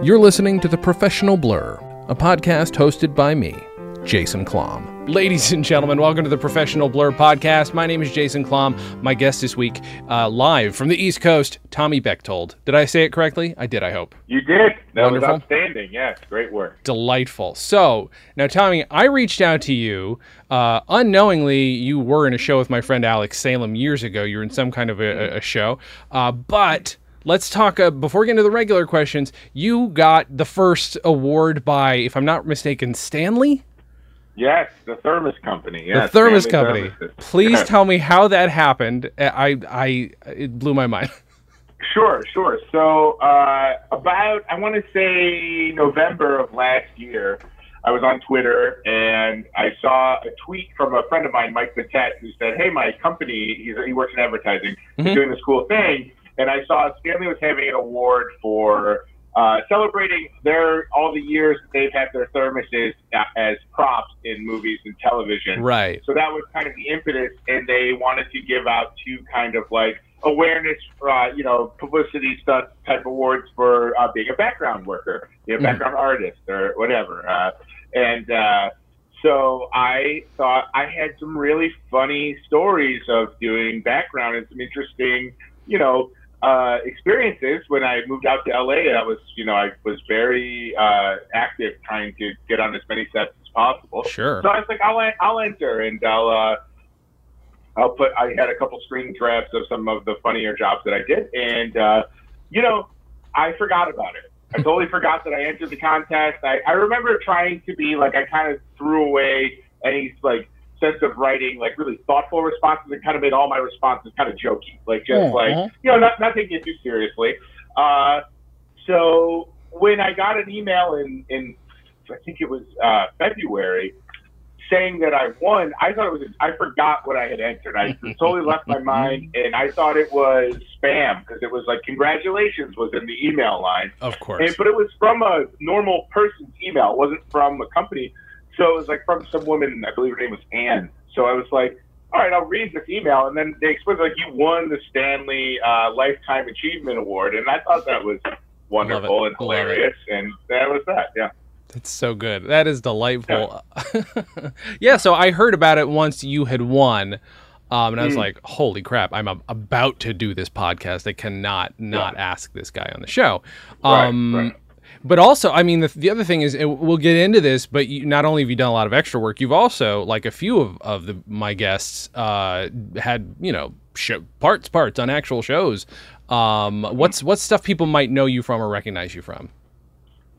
You're listening to The Professional Blur, a podcast hosted by me, Jason Klamm. Ladies and gentlemen, welcome to the Professional Blur podcast. My name is Jason Klamm. My guest this week, uh, live from the East Coast, Tommy Bechtold. Did I say it correctly? I did, I hope. You did. That Wonderful. was outstanding. Yes, great work. Delightful. So, now, Tommy, I reached out to you. Uh, unknowingly, you were in a show with my friend Alex Salem years ago. You were in some kind of a, a show. Uh, but let's talk, uh, before we get into the regular questions, you got the first award by, if I'm not mistaken, Stanley? Yes, the Thermos Company. Yes, the Thermos Stanley Company. Thermoses. Please tell me how that happened. I, I, it blew my mind. Sure, sure. So, uh, about, I want to say November of last year, I was on Twitter and I saw a tweet from a friend of mine, Mike Patet, who said, Hey, my company, he's, he works in advertising, Mhm. is doing this cool thing. And I saw Stanley was having an award for uh, celebrating their all the years that they've had their thermoses as props in movies and television. Right. So that was kind of the impetus, and they wanted to give out two kind of like awareness, uh, you know, publicity stunt type awards for uh, being a background worker, you know, Mhm. background artist or whatever. Uh, and uh, so I thought I had some really funny stories of doing background and some interesting, you know, uh, experiences when I moved out to LA. I was, you know, I was very uh, active trying to get on as many sets as possible. Sure. So I was like, I'll, I'll enter and I'll, uh, I'll put, I had a couple screen grabs of some of the funnier jobs that I did. And, uh, you know, I forgot about it. I totally forgot that I entered the contest. I, I remember trying to be like, I kind of threw away any like sense of writing, like really thoughtful responses and kind of made all my responses kind of jokey, like just Aw. like, you know, not, not taking it too seriously. Uh, so when I got an email in, in I think it was uh, February, saying that I won, I thought it was, I forgot what I had entered. I totally left my mind, and I thought it was spam because it was like, congratulations was in the email line. Of course. And, but it was from a normal person's email. It wasn't from a company. So it was like from some woman, I believe her name was Anne. So I was like, all right, I'll read this email. And then they explained, like, you won the Stanley uh, Lifetime Achievement Award. And I thought that was wonderful and hilarious. And that was that, yeah. That's so good. That is delightful. Yeah. so I heard about it once you had won. Um, and I was Mm. like, holy crap, I'm a- about to do this podcast. I cannot not ask this guy on the show. Right, Um, right. But also, I mean, the, the other thing is, and we'll get into this, but you, not only have you done a lot of extra work, you've also, like a few of, of the, my guests, uh, had, you know, show, parts, parts on actual shows. Um, what's, what's stuff people might know you from or recognize you from?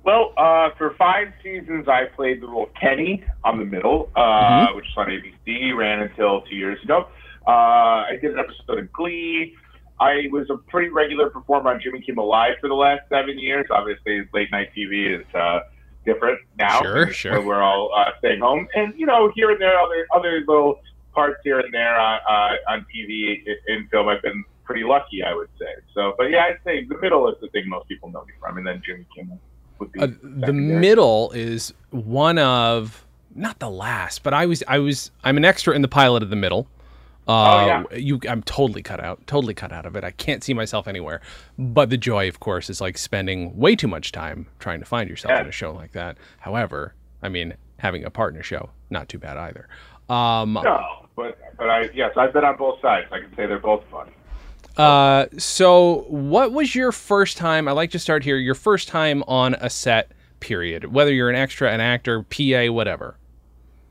Well, uh, for five seasons, I played the role of Kenny on the middle, uh, Mhm. which is on ABC, ran until two years ago. Uh, I did an episode of Glee. I was a pretty regular performer on Jimmy Kimmel Live for the last seven years. Obviously, late night TV is uh, different now. Sure, sure. We're all uh, staying home, and you know, here and there, other other little parts here and there on, uh, on TV in film. I've been pretty lucky, I would say. So, but yeah, I'd say the middle is the thing most people know me from, and then Jimmy Kimmel would be Uh, the middle is one of not the last, but I was I was I'm an extra in the pilot of the middle. Uh, Oh, you I'm totally cut out, totally cut out of it. I can't see myself anywhere. But the joy, of course, is like spending way too much time trying to find yourself Yeah. in a show like that. However, I mean, having a partner show, not too bad either. Um, No, but but I yes, I've been on both sides. I can say they're both fun. Uh, so what was your first time? I like to start here. Your first time on a set, period. Whether you're an extra, an actor, PA, whatever.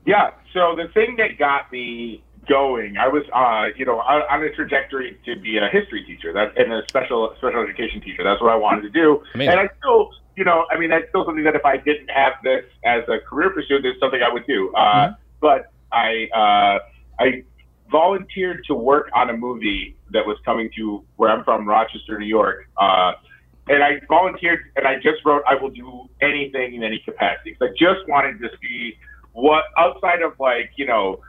Yeah. So the thing that got me going, I was uh, you know on, on a trajectory to be a history teacher, that and a special special education teacher. That's what I wanted to do, Amazing. and I still. You know, I mean, that's still something that if I didn't have this as a career pursuit, it's something I would do. Uh, But I, uh, I volunteered to work on a movie that was coming to where I'm from, Rochester, New York. Uh, and I volunteered and I just wrote, I will do anything in any capacity. 'Cause I just wanted to see what, outside of like, you know,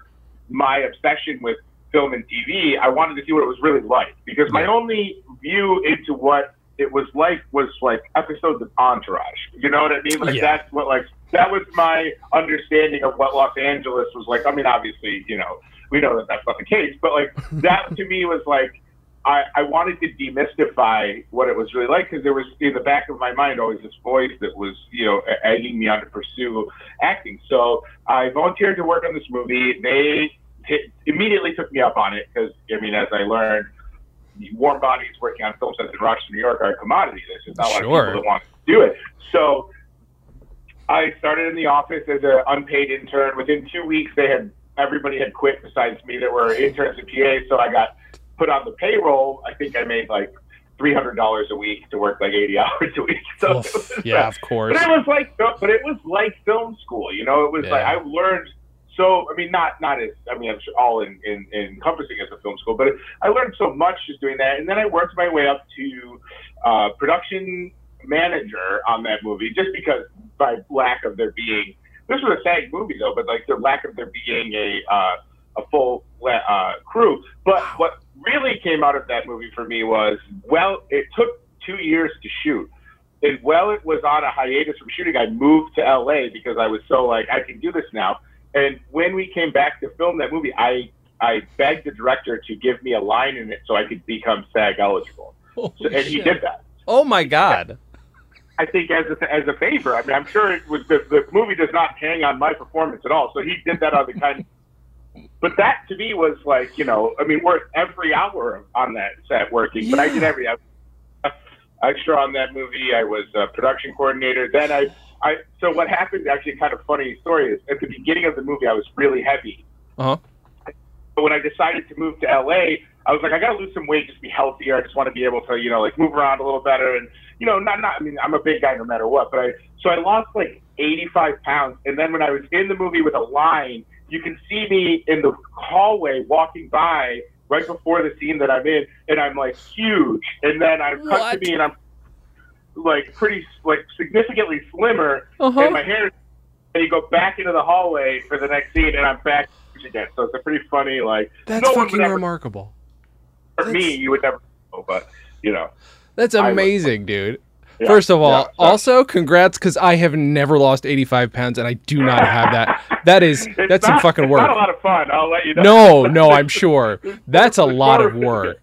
my obsession with film and TV, I wanted to see what it was really like. Because my only view into what it was like was like episodes of Entourage. You know what I mean? Like Yeah. that's what like that was my understanding of what Los Angeles was like. I mean, obviously, you know, we know that that's not the case, but like that to me was like I, I wanted to demystify what it was really like because there was in the back of my mind always this voice that was, you know, egging me on to pursue acting. So I volunteered to work on this movie. They hit, immediately took me up on it because, I mean, as I learned, warm bodies working on film sets in Rochester, New York are a commodity. There's just not a lot of people that want to do it. So I started in the office as an unpaid intern. Within two weeks, they had everybody had quit besides me that were interns and PAs. So I got put on the payroll. I think I made like three hundred dollars a week to work like eighty hours a week. So Oof. yeah, of course. but it was like, but it was like film school. You know, it was like I learned. So I mean, not not as I mean, I'm sure all in, in, in encompassing as a film school, but I learned so much just doing that, and then I worked my way up to uh, production manager on that movie, just because by lack of there being this was a SAG movie though, but like the lack of there being a uh, a full uh, crew. But what really came out of that movie for me was well, it took two years to shoot. And while it was on a hiatus from shooting, I moved to LA because I was so like I can do this now. And when we came back to film that movie, I I begged the director to give me a line in it so I could become SAG eligible, so, and he did that. Oh my god. I think as a, as a favor. I mean, I'm sure it was the, the movie does not hang on my performance at all. So he did that on the kind. But that to me was like, you know, I mean, worth every hour on that set working. But I did Yeah. every extra on that movie. I was a production coordinator. Then I, I. So what happened? Actually, kind of funny story is at the beginning of the movie, I was really heavy. Uh-huh. But when I decided to move to LA, I was like, I got to lose some weight, just be healthier. I just want to be able to, you know, like move around a little better, and you know, not not. I mean, I'm a big guy no matter what, but I so I lost like 85 pounds, and then when I was in the movie with a line, you can see me in the hallway walking by right before the scene that I'm in, and I'm like huge, and then I'm cut to me, and I'm like pretty like significantly slimmer, Uh-huh. and my hair. And you go back into the hallway for the next scene, and I'm back again. So it's a pretty funny like. That's no one fucking would ever remarkable. for That's- me, you would never know, but you know. That's I was- amazing, dude. Yeah, First of all, yeah, also congrats because I have never lost 85 pounds and I do not have that. That is It's that's some not- fucking it's work. Not a lot of fun. I'll let you know. No, no, I'm sure. That's a lot of work.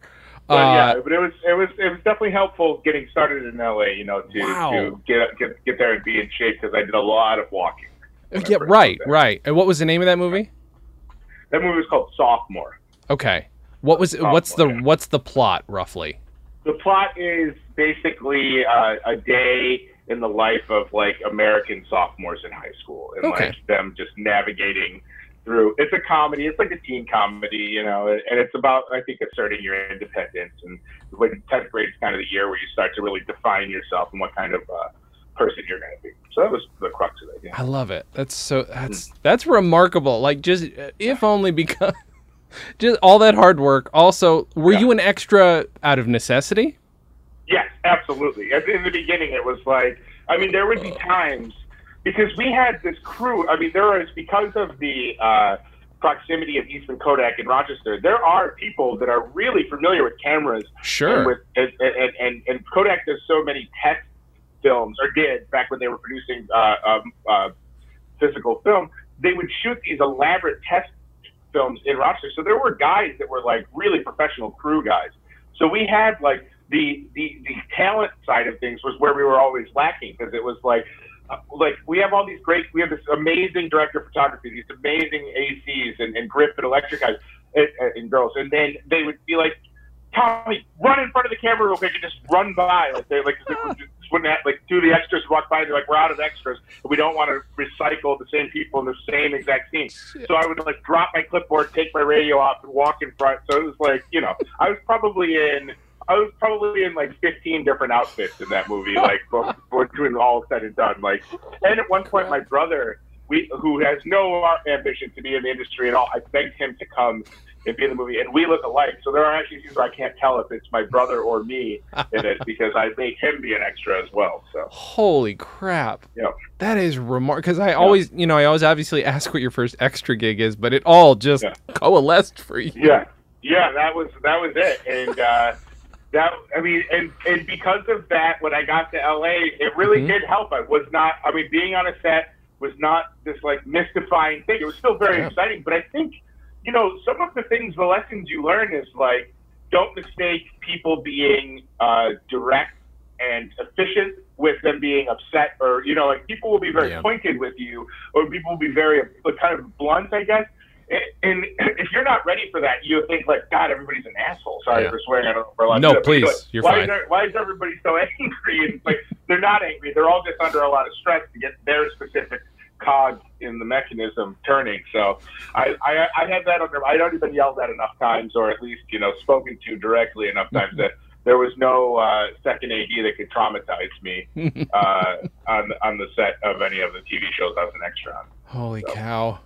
But Uh, yeah, but it was it was it was definitely helpful getting started in LA. You know, to Wow. to get get get there and be in shape because I did a lot of walking. when yeah, right, right. And what was the name of that movie? That movie was called Sophomore. Okay. What was Oh, what's the okay. what's the plot roughly? The plot is basically uh, a day in the life of like American sophomores in high school and Okay. like them just navigating through. It's a comedy. It's like a teen comedy, you know, and it's about I think asserting your independence and when tenth grade is kind of the year where you start to really define yourself and what kind of uh, person you're going to be. So that was the crux of it. Yeah. I love it. That's so that's that's remarkable. Like just uh, if only because just all that hard work. Also, were Yeah. you an extra out of necessity? Yes, absolutely. In the beginning, it was like, I mean, there would be times because we had this crew. I mean, there was because of the uh, proximity of Eastman Kodak in Rochester. There are people that are really familiar with cameras and Sure. with and, and, and, and Kodak does so many test films or did back when they were producing uh, um, uh, physical film. They would shoot these elaborate test films in Rochester. So there were guys that were like really professional crew guys. So we had like the the the talent side of things was where we were always lacking because it was like uh, like we have all these great we have this amazing director of photography these amazing ACs and, and grip and electric guys and, and girls and then they would be like Tommy run in front of the camera real quick and just run by like they like wouldn't have, like two of the extras walk by they're like we're out of extras we don't want to recycle the same people in the same exact scene so I would like drop my clipboard take my radio off and walk in front. So it was like you know I was probably in I was probably in like 15 different outfits in that movie, like doing all said and done. Like, and at one oh, point, my brother, we who has no uh, ambition to be in the industry at all, I begged him to come and be in the movie, and we look alike. So there are actually scenes where I can't tell if it's my brother or me in it because I made him be an extra as well. So Holy crap. Yeah. That is remarkable. Because I always, you know, I always obviously ask what your first extra gig is, but it all just Yeah. coalesced for you. yeah, yeah, that was that was it, and. uh that I mean, and and because of that, when I got to LA, it really Mhm. did help. I was not. I mean, being on a set was not this like mystifying thing. It was still very Yeah. exciting, but I think you know some of the things, the lessons you learn is like don't mistake people being uh, direct and efficient with them being upset, or you know, like people will be very Yeah. pointed with you, or people will be very kind of blunt, I guess. And if you're not ready for that, you think like, God, everybody's an asshole. Sorry Yeah. for swearing. I don't know if we're allowed to No, but please. You're why fine. Is there, why is everybody so angry? And like they're not angry. They're all just under a lot of stress to get their specific cog in the mechanism turning. So I, I, I had that under. I'd already been yelled at enough times, or at least you know spoken to directly enough times that there was no uh, second AD that could traumatize me uh, on on the set of any of the TV shows I was an extra on. Holy cow.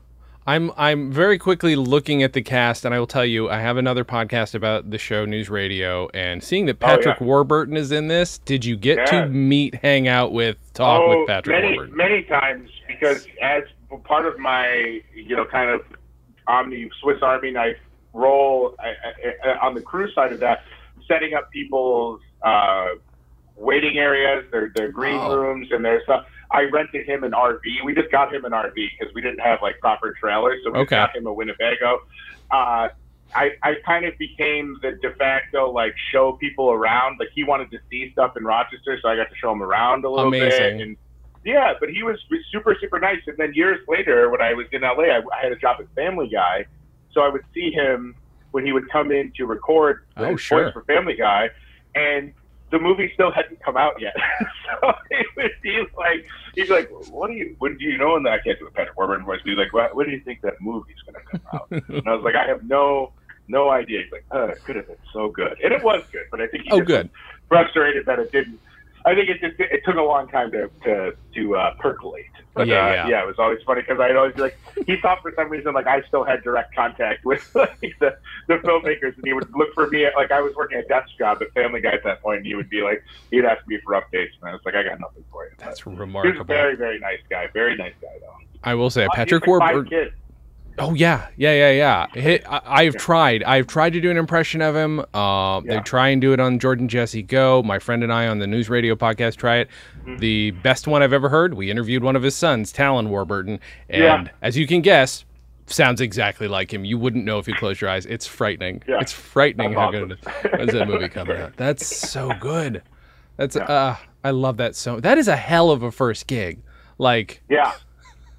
I'm I'm very quickly looking at the cast, and I will tell you, I have another podcast about the show News Radio, and seeing that Oh, yeah. Patrick Warburton is in this. Did you get Yeah. to meet, hang out with, talk with Patrick Oh, many, Warburton? Many times, because as part of my, you know, kind of Omni Swiss Army knife role I, I, on the crew side of that, setting up people's uh, waiting areas, their their green Oh. rooms, and their stuff. I rented him an RV. We just got him an RV because we didn't have like proper trailers, so we Okay. got him a Winnebago. Uh, I, I kind of became the de facto like show people around. Like he wanted to see stuff in Rochester, so I got to show him around a little Amazing. bit. And yeah, but he was super super nice. And then years later, when I was in LA, I, I had a job at Family Guy, so I would see him when he would come in to record Oh, sure. voice for Family Guy, and the movie still hadn't come out yet. so it would be like, he'd like, "What do you? What do you know?" And I can't do a Patrick Warburton voice. He's like, "What, what do you think that movie's going to come out?" and I was like, "I have no, no idea." He's like, "Uh, it could have been so good," and it was good. But I think he Oh, good. frustrated that it didn't. I think it just it took a long time to to to uh, percolate. But Yeah, uh, yeah. yeah, it was always funny because I'd always be like, he thought for some reason like I still had direct contact with like the the filmmakers, and he would look for me at like I was working a desk job at Family Guy at that point, and he would be like, he'd ask me for updates, and I was like, I got nothing for you. That's He was a remarkable. very very nice guy, very nice guy though. I will say, Uh, Patrick he like, Warburton. Oh yeah, yeah, yeah, yeah. Hi- I, I've tried. I've tried to do an impression of him. Uh, They try and do it on Jordan Jesse Go. My friend and I on the News Radio podcast try it. Mm-hmm. The best one I've ever heard. We interviewed one of his sons, Talon Warburton, and Yeah. as you can guess, sounds exactly like him. You wouldn't know if you closed your eyes. It's frightening. Yeah. It's frightening That's how good awesome. is. When's that movie coming out? That's so good. That's Yeah. uh, I love that so. That is a hell of a first gig. Like Yeah,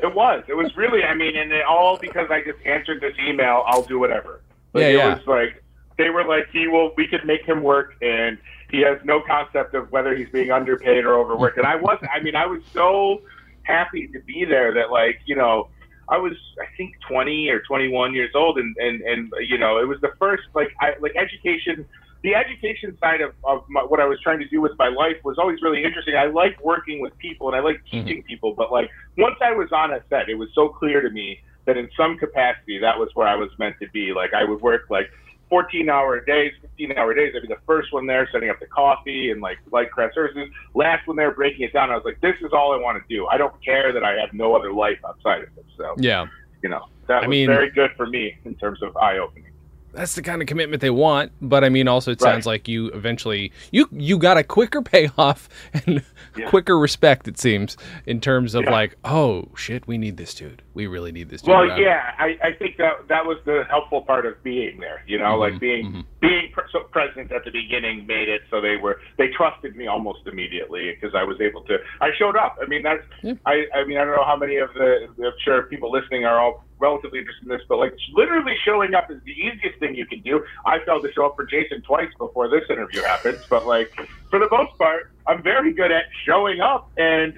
it was. It was really. I mean, and it all because I just answered this email. I'll do whatever. Like, Yeah, it yeah. was like they were like, he will. We could make him work, and he has no concept of whether he's being underpaid or overworked. And I wasn't. I mean, I was so happy to be there that like you know. I was, I think, 20 or 21 years old, and, and, and you know, it was the first like I, like education. The education side of, of my, what I was trying to do with my life was always really interesting. I like working with people and I like mm-hmm. teaching people, but like once I was on a set, it was so clear to me that in some capacity that was where I was meant to be. Like I would work like 14 hour days, 15 hour days. I'd be the first one there setting up the coffee and like light craft services. Last one there breaking it down. I was like, this is all I want to do. I don't care that I have no other life outside of it. So, yeah. you know, that I was mean- very good for me in terms of eye opening. That's the kind of commitment they want. But I mean, also it Right. sounds like you eventually you you got a quicker payoff and Yeah. quicker respect. It seems in terms of Yeah. like, oh shit, we need this dude. We really need this dude. Well, yeah, I, I think that that was the helpful part of being there. You know, Mhm, like being mhm. being pre- so present at the beginning made it so they were they trusted me almost immediately because I was able to. I showed up. I mean, that's Yeah. I. I mean, I don't know how many of the. I'm sure people listening are all relatively interested in this, but like literally showing up is the easiest thing you can do. I failed to show up for Jason twice before this interview happens, but like for the most part, I'm very good at showing up and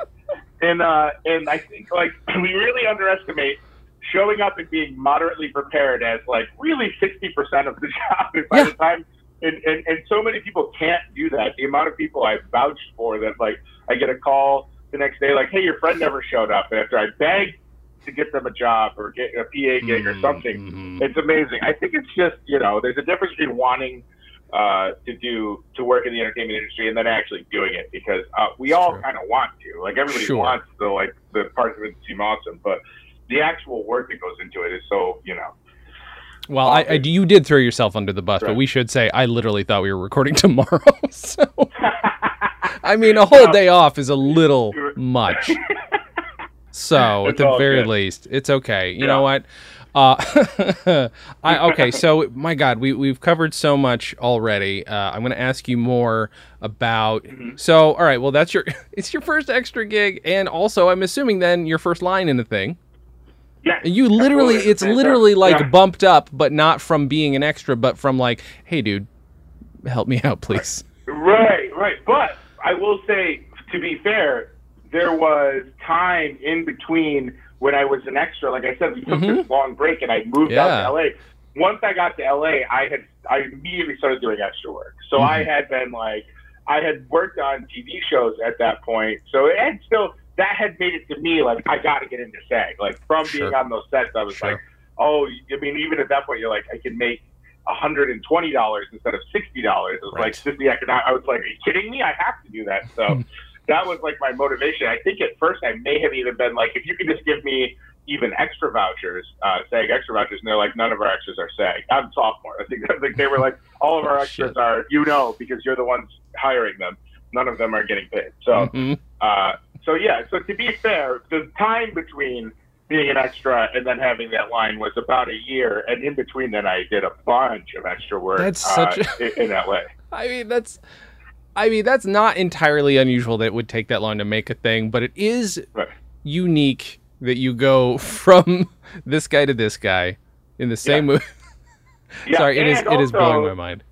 and uh, and I think like we really underestimate showing up and being moderately prepared as like really sixty percent of the job. And by Yeah. the time and, and and so many people can't do that. The amount of people I've vouched for that like I get a call the next day like, hey, your friend never showed up And after I begged to get them a job or get a PA gig or something. Mhm. It's amazing. I think it's just you know there's a difference between wanting uh, to do to work in the entertainment industry and then actually doing it because uh, we all kind of want to like everybody Sure. wants the like the parts of it seem awesome, but the actual work that goes into it is so you know Well, I, I, you did throw yourself under the bus, but we should say I literally thought we were recording tomorrow. so I mean, a whole day off is a little much. So at the very good. least, it's okay. You Yeah. know what? Uh, I, okay, so my God, we we've covered so much already. Uh, I'm going to ask you more about. Mm-hmm. So, all right, well, that's your it's your first extra gig, and also I'm assuming then your first line in the thing. Yeah, You literally, it's literally like yeah. bumped up, but not from being an extra, but from like, hey, dude, help me out, please. Right, right. But I will say, to be fair, there was time in between when I was an extra. Like I said, we took this long break, and I moved Mm-hmm. Yeah. out to LA. Once I got to LA, I had I immediately started doing extra work. So Mm-hmm. I had been like, I had worked on TV shows at that point. So it had still that had made it to me like I got to get into SAG. Like from Sure. being on those sets, I was Sure. like, oh, I mean, even at that point, you're like, I can make hundred and twenty dollars instead of sixty dollars. It was Right. like just the economic. I was like, are you kidding me? I have to do that. So that was like my motivation. I think at first I may have even been like, if you could just give me even extra vouchers, uh, SAG extra vouchers, and they're like, none of our extras are SAG. I'm sophomore. I think I think they were like, all of our extras Shit. are you know because you're the ones hiring them. None of them are getting paid. So. Mhm. Uh, so yeah, so to be fair, the time between being an extra and then having that line was about a year, and in between then I did a bunch of extra work. That's uh, such in, in LA. I mean, that's. I mean, that's not entirely unusual that it would take that long to make a thing, but it is Right. unique that you go from this guy to this guy in the same movie. Yeah, Sorry, it is and it is also, blowing my mind.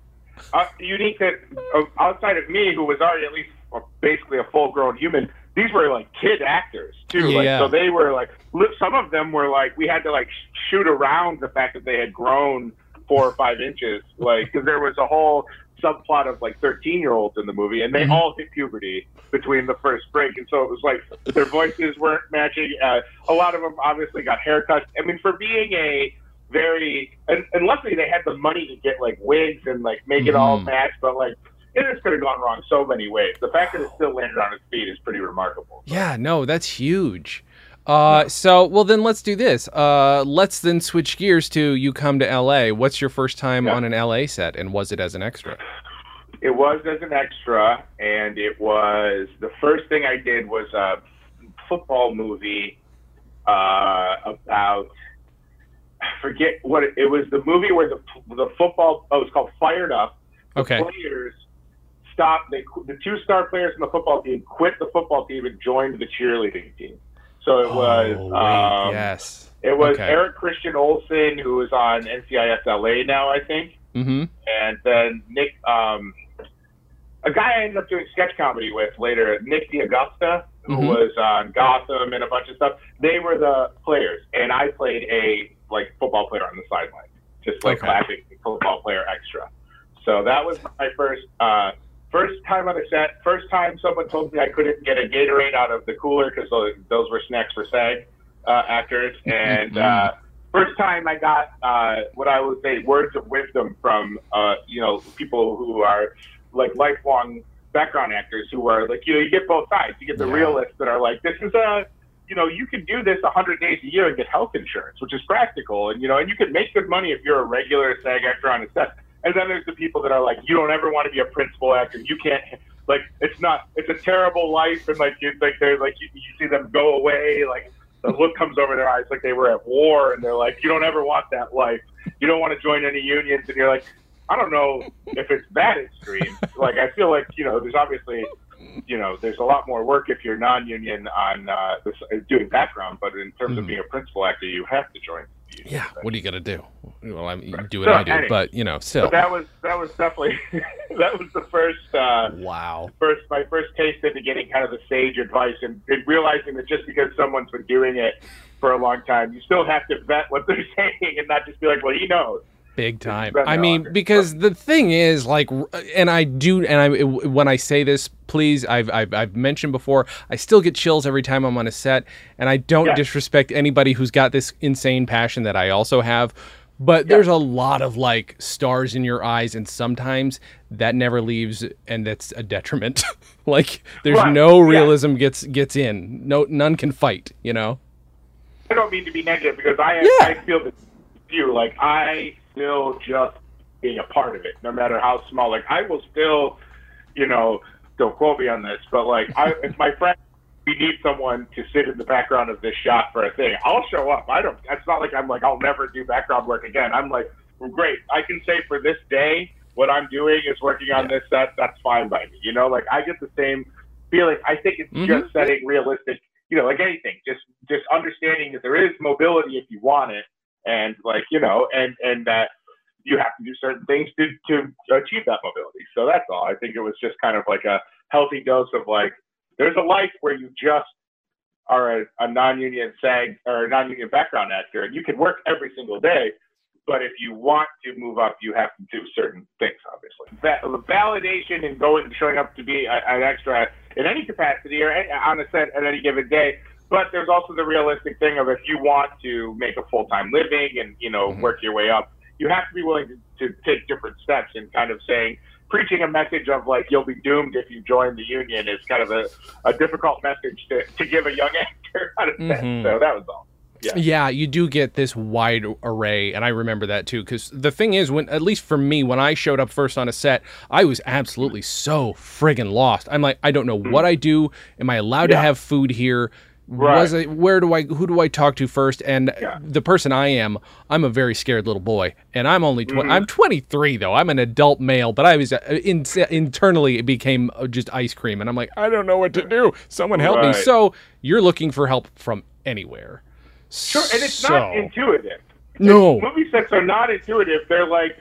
Uh, unique that uh, outside of me, who was already at least uh, basically a full-grown human, these were like kid actors too. Like, Yeah. so they were like, li- some of them were like, we had to like shoot around the fact that they had grown four or five inches, like because there was a whole subplot of like 13 year olds in the movie and they Mhm. all hit puberty between the first break and so it was like their voices weren't matching uh, a lot of them obviously got haircuts i mean for being a very and, and luckily they had the money to get like wigs and like make it all Mhm. match but like it just could have gone wrong so many ways the fact that it still landed on its feet is pretty remarkable Yeah, no, that's huge. Uh, so well then let's do this. Uh, let's then switch gears to you come to LA. What's your first time Yeah. on an LA set, and was it as an extra? It was as an extra, and it was the first thing I did was a football movie uh, about. I forget what it, it was. The movie where the the football. Oh, it was called Fired Up. The Okay. Players stopped. They the two star players in the football team quit the football team and joined the cheerleading team. So it was. Oh, wait, um, yes. It was Okay. Eric Christian Olsen, who is on NCIS LA now, I think Mm-hmm. and then Nick, um, a guy I ended up doing sketch comedy with later, Nick D'Agosto, who Mhm. was on Gotham and a bunch of stuff. They were the players, and I played a like football player on the sideline, just like Okay. classic football player extra. So that was my first uh, first time on a set. First time someone told me I couldn't get a Gatorade out of the cooler because those, those were snacks for SAG uh, actors, and. Uh, first time I got uh, what I would say words of wisdom from uh, you know people who are like lifelong background actors who are like you know you get both sides. You get the Yeah. realists that are like this is a you know you can do this 100 days a year and get health insurance, which is practical, and you know and you can make good money if you're a regular SAG actor on a set. And then there's the people that are like you don't ever want to be a principal actor. You can't like it's not it's a terrible life. And like you like they're like you, you see them go away like the look comes over their eyes like they were at war. And they're like you don't ever want that life. You don't want to join any unions. And you're like i don't know if it's that extreme. Like i feel like you know there's obviously you know there's a lot more work if you're non-union on uh, this, uh, doing background but in terms of Mhm. being a principal actor you have to join the union. Yeah. What are you gonna do? Well, I mean, do what So, I do, anyway. but you know, still. but that was that was definitely that was the first uh Wow. first my first taste into getting kind of the sage advice and, and realizing that just because someone's been doing it for a long time, you still have to vet what they're saying and not just be like, well, he knows. Big time. I mean, because the thing is, like, and I do, and I when I say this, please, I've I've, I've mentioned before, I still get chills every time I'm on a set, and I don't Yeah. disrespect anybody who's got this insane passion that I also have. But there's a lot of like stars in your eyes, and sometimes that never leaves, and that's a detriment. like, there's Right. no Yeah. realism gets gets in. No, none can fight. You know. I don't mean to be negative because I Yeah. I feel the view like I still just being a part of it, no matter how small. Like I will still, you know, don't quote me on this, but like I, if my friend we need someone to sit in the background of this shot for a thing. I'll show up. I don't. It's not like I'm like I'll never do background work again. I'm like, well, great. I can say for this day, what I'm doing is working on Yeah. this set. That's fine by me. You know, like I get the same feeling. I think it's Mhm. just setting realistic. You know, like anything, just just understanding that there is mobility if you want it, and like you know, and and that you have to do certain things to to achieve that mobility. So that's all. I think it was just kind of like a healthy dose of like there's a life where you just are a, a non-union SAG or a non-union background actor, and you can work every single day. But if you want to move up, you have to do certain things, obviously. Va- validation and going, showing up to be a, an extra in any capacity or any, on a set at any given day. But there's also the realistic thing of if you want to make a full-time living and you know Mhm. work your way up, you have to be willing to, to take different steps and kind of saying preaching a message of like you'll be doomed if you join the union is kind of a, a difficult message to, to give a young actor on a set. Mhm. So that was all. Yeah. Yeah, you do get this wide array, and I remember that too. Because the thing is, when at least for me, when I showed up first on a set, I was absolutely so friggin' lost. I'm like, I don't know what I do. Am I allowed to Hmm. Have food here? Right. Was I? Where do I? Who do I talk to first? And Yeah. the person I am, I'm a very scared little boy, and I'm only tw- Mhm. I'm 23 though. I'm an adult male, but I was uh, in- internally it became uh, just ice cream, and I'm like, I don't know what to do. Someone help me. So you're looking for help from anywhere. Sure, and it's so, not intuitive. No. movie sets are not intuitive. They're like,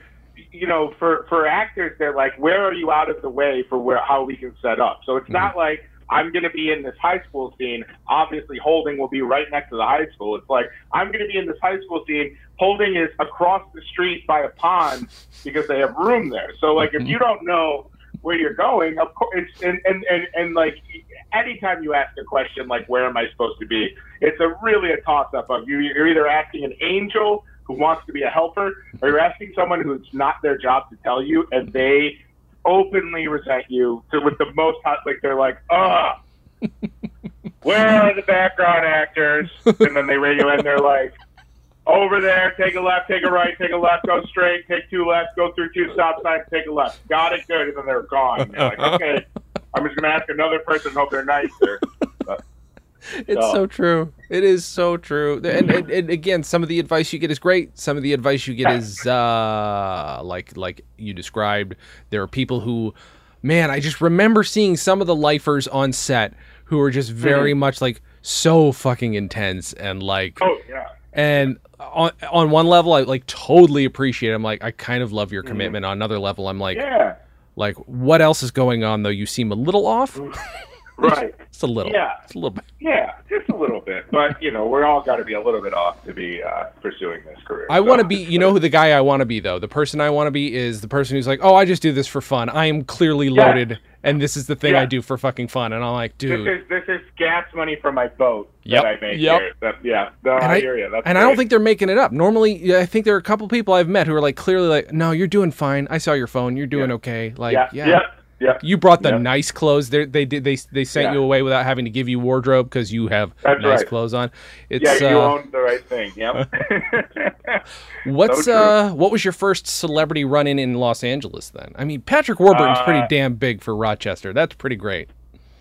you know, for for actors, they're like, where are you out of the way for where how we can set up? So it's Mm-hmm. not like I'm going to be in this high school scene. Obviously, Holding will be right next to the high school. It's like I'm going to be in this high school scene. Holding is across the street by a pond because they have room there. So like, if you don't know where you're going, of course, and and and, and like anytime you ask a question like where am I supposed to be, it's a really a toss up of you. You're either asking an angel who wants to be a helper, or you're asking someone who's not their job to tell you, and they openly resent you to, with the most hot. Like they're like, ugh. Where are the background actors? And then they radio in. They're like, over there, take a left, take a right, take a left, go straight, take two lefts, go through two stop signs, take a left. Got it, good. And then they're gone. You're like, okay, I'm just gonna ask another person. Hope they're nicer. It's So- so true. It is so true. And, and, and again, some of the advice you get is great. Some of the advice you get is uh, like like you described. There are people who, man, I just remember seeing some of the lifers on set who are just mm-hmm. very much like so fucking intense and like Oh yeah. and on on one level I like totally appreciate. It. I'm like I kind of love your mm-hmm. commitment. On another level, I'm like Yeah. like what else is going on though? You seem a little off. Mm-hmm. Right. Just a little. Yeah. Just a little bit. Yeah, just a little bit. But you know, we're all got to be a little bit off to be uh, pursuing this career. I So- want to be, you know, who the guy I want to be though. The person I want to be is the person who's like, "Oh, I just do this for fun. I am clearly Yeah. loaded, and this is the thing I do for fucking fun." And I'm like, This dude, is this is gas money for my boat Yep, that I make yep. here. That, yeah, no, And I, I- hear you. That's and I don't think they're making it up. Normally, I think there are a couple people I've met who are like clearly like, "No, you're doing fine. I saw your phone. You're doing Yeah. okay." Like, Yeah, yeah. yeah, yeah. You brought the Yeah. nice clothes. They they did they they sent Yeah. you away without having to give you wardrobe because you have That's nice right. clothes on. It's yeah, you uh, own the right thing. Yep. what's so uh what was your first celebrity run in in Los Angeles then? I mean, Patrick Warburton's pretty Uh, damn big for Rochester. That's pretty great.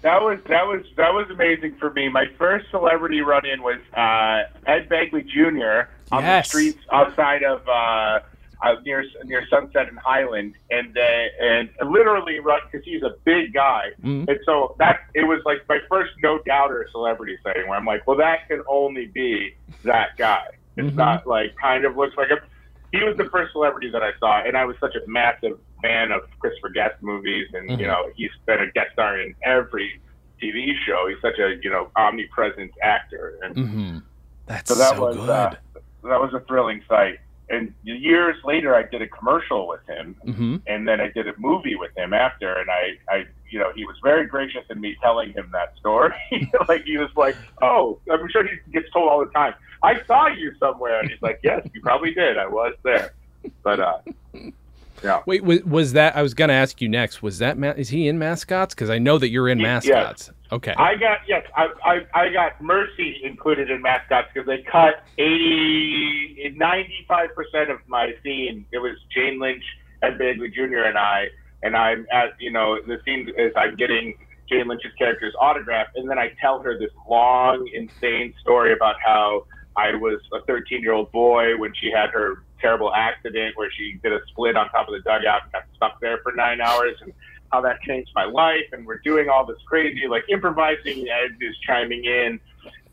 That was that was that was amazing for me. My first celebrity run-in was uh, Ed Begley Jr. on Yes. the streets outside of uh, uh, near near Sunset and Highland, and uh, and literally run because he's a big guy, Mhm. and so that it was like my first no doubter celebrity sighting where I'm like, well, that can only be that guy. It's Mhm. not like kind of looks like a. He was the first celebrity that I saw, and I was such a massive fan of Christopher Guest movies, and Mhm. you know he's been a guest star in every TV show. He's such a you know omnipresent actor, and Mm-hmm. That's so so, that was good. uh, that was a thrilling sight. And years later, I did a commercial with him, mm-hmm. and then I did a movie with him after. And I, I, you know, he was very gracious in me telling him that story. like he was like, "Oh, I'm sure he gets told all the time. I saw you somewhere," and he's like, "Yes, you probably did. I was there." But uh, yeah, Wait, was, was that? I was gonna ask you next. Was that? Ma- is he in mascots? Because I know that you're in Ye- mascots. Okay. I got yes, I, I, I got Mercy included in mascots because they cut 80, 95 percent of my scene. It was Jane Lynch and Begley Jr. and I, and I'm at you know the scene is I'm getting Jane Lynch's character's autograph, and then I tell her this long, insane story about how I was a 13 year old boy when she had her terrible accident where she did a split on top of the dugout and got stuck there for nine hours, and how that changed my life. And we're doing all this crazy, like improvising. Ed is chiming in,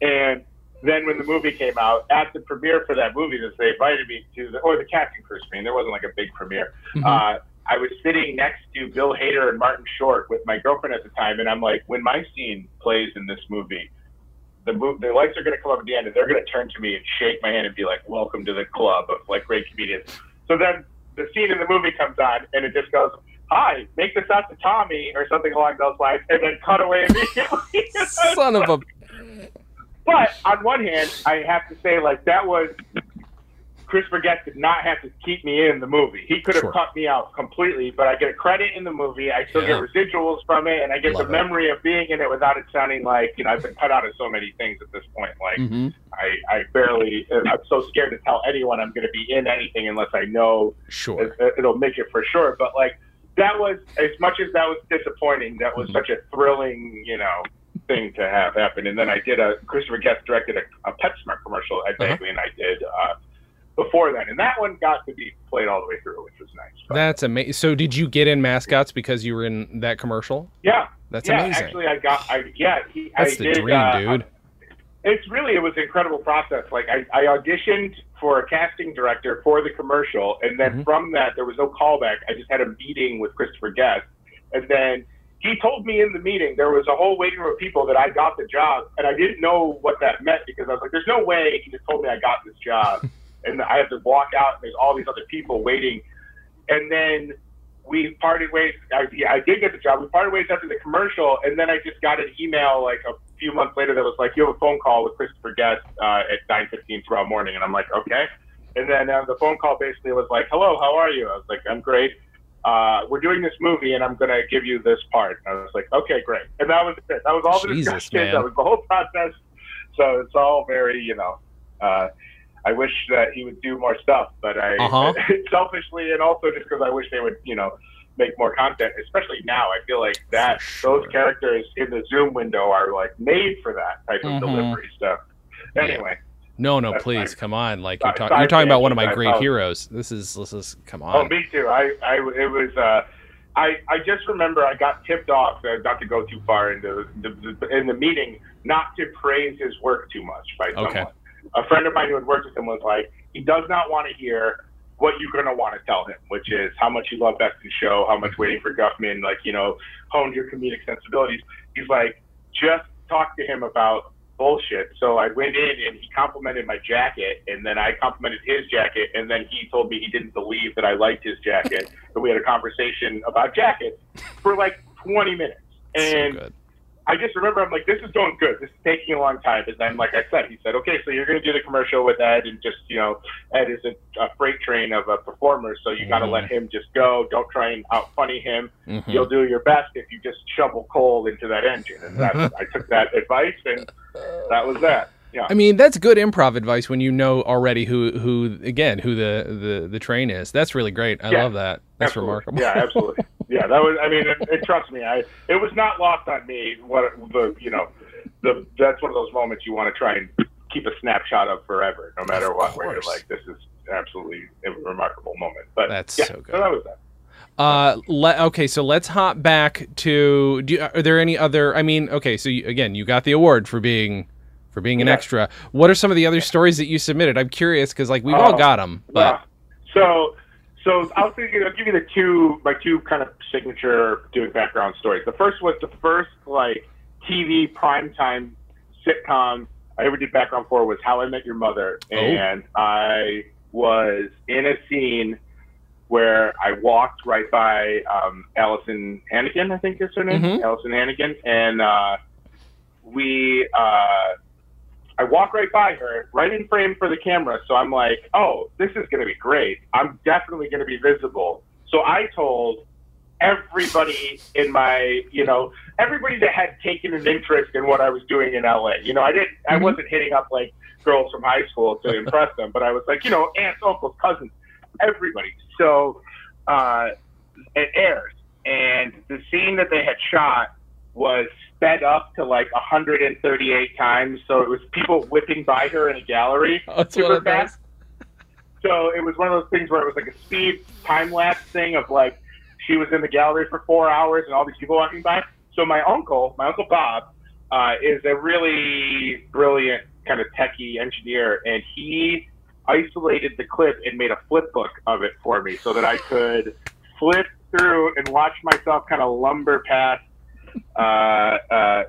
and then when the movie came out at the premiere for that movie, that they invited me to the or the casting crew screen. There wasn't like a big premiere. Mm-hmm. Uh, I was sitting next to Bill Hader and Martin Short with my girlfriend at the time, and I'm like, when my scene plays in this movie, the mo- the lights are going to come up at the end, and they're going to turn to me and shake my hand and be like, "Welcome to the club of like great comedians." So then the scene in the movie comes on, and it just goes, "Hi, make this out to Tommy" or something along those lines, and then cut away immediately. Son of a. But on one hand, I have to say, like that was Christopher Guest did not have to keep me in the movie. He could have sure. cut me out completely, but I get a credit in the movie. I still yeah. get residuals from it, and I get Love the memory of being in it without it sounding like you know I've been cut out of so many things at this point. Like mm-hmm. I, I barely. I'm so scared to tell anyone I'm going to be in anything unless I know sure it, it'll make it for sure. But like that was as much as that was disappointing. That was mm-hmm. such a thrilling, you know, thing to have happen. And then I did a Christopher Guest directed a, a PetSmart commercial at uh-huh. And I did. Uh, before then, and that one got to be played all the way through, which was nice. But, That's amazing. So, did you get in mascots because you were in that commercial? Yeah, that's yeah, amazing. Actually, I got, I yeah, he, that's I the did, dream, uh, dude. It's really it was an incredible process. Like I, I auditioned for a casting director for the commercial, and then mm-hmm. from that there was no callback. I just had a meeting with Christopher Guest, and then he told me in the meeting there was a whole waiting room of people that I got the job, and I didn't know what that meant because I was like, "There's no way he just told me I got this job." and I have to walk out, and there's all these other people waiting. And then we parted ways. I, I did get the job. We parted ways after the commercial, and then I just got an email like a few months later that was like, "You have a phone call with Christopher Guest uh, at 9:15 tomorrow morning," and I'm like, "Okay." And then uh, the phone call basically was like, "Hello, how are you?" I was like, "I'm great." Uh, we're doing this movie, and I'm going to give you this part. And I was like, "Okay, great." And that was it. That was all the Jesus, discussion. Man. That was the whole process. So it's all very, you know. Uh, I wish that he would do more stuff, but I uh-huh. selfishly and also just because I wish they would, you know, make more content. Especially now, I feel like that sure. those characters in the Zoom window are like made for that type of mm-hmm. delivery stuff. Anyway. No, no, please, come on! Like you're, talk- you're talking about one of my great heroes. This is this is come on. Oh, me too. I, I it was. Uh, I, I just remember I got tipped off, uh, not to go too far into the, the, in the meeting, not to praise his work too much by someone. A friend of mine who had worked with him was like, he does not want to hear what you're going to want to tell him, which is how much you love Best in Show, how much Waiting for Guffman, like, you know, honed your comedic sensibilities. He's like, just talk to him about bullshit. So I went in and he complimented my jacket, and then I complimented his jacket, and then he told me he didn't believe that I liked his jacket. and we had a conversation about jackets for like 20 minutes. And so I just remember I'm like, this is going good. This is taking a long time. And then, like I said, he said, okay, so you're going to do the commercial with Ed, and just you know, Ed is a, a freight train of a performer, so you mm-hmm. got to let him just go. Don't try and out funny him. Mm-hmm. You'll do your best if you just shovel coal into that engine. And that, I took that advice, and that was that. Yeah. I mean, that's good improv advice when you know already who who again who the the, the train is. That's really great. I yeah, love that. That's absolutely. remarkable. Yeah, absolutely. Yeah, that was. I mean, it, it, trust me, I it was not lost on me. What the you know, the that's one of those moments you want to try and keep a snapshot of forever, no matter what. Where you're like, this is absolutely a remarkable moment. But that's yeah, so good. So that was that. Uh, le- okay, so let's hop back to. Do you, are there any other? I mean, okay, so you, again, you got the award for being for being an yeah. extra. What are some of the other stories that you submitted? I'm curious because like we've all oh, got them, but yeah. so so I'll, thinking, I'll give you the two my two kind of signature doing background stories. The first was the first like TV primetime sitcom I ever did background for was How I Met Your Mother, oh. and I was in a scene where I walked right by um, Alyson Hannigan, I think is her name, mm-hmm. Alyson Hannigan, and uh, we. Uh, I walk right by her, right in frame for the camera. So I'm like, oh, this is going to be great. I'm definitely going to be visible. So I told everybody in my, you know, everybody that had taken an interest in what I was doing in LA. You know, I didn't, mm-hmm. I wasn't hitting up like girls from high school to impress them, but I was like, you know, aunts, uncles, cousins, everybody. So uh, it airs, and the scene that they had shot was sped up to like 138 times, so it was people whipping by her in a gallery Oh, super fast. So it was one of those things where it was like a speed time lapse thing of like she was in the gallery for four hours and all these people walking by. So my uncle, my uncle Bob, uh, is a really brilliant kind of techie engineer, and he isolated the clip and made a flip book of it for me so that I could flip through and watch myself kind of lumber past uh, uh,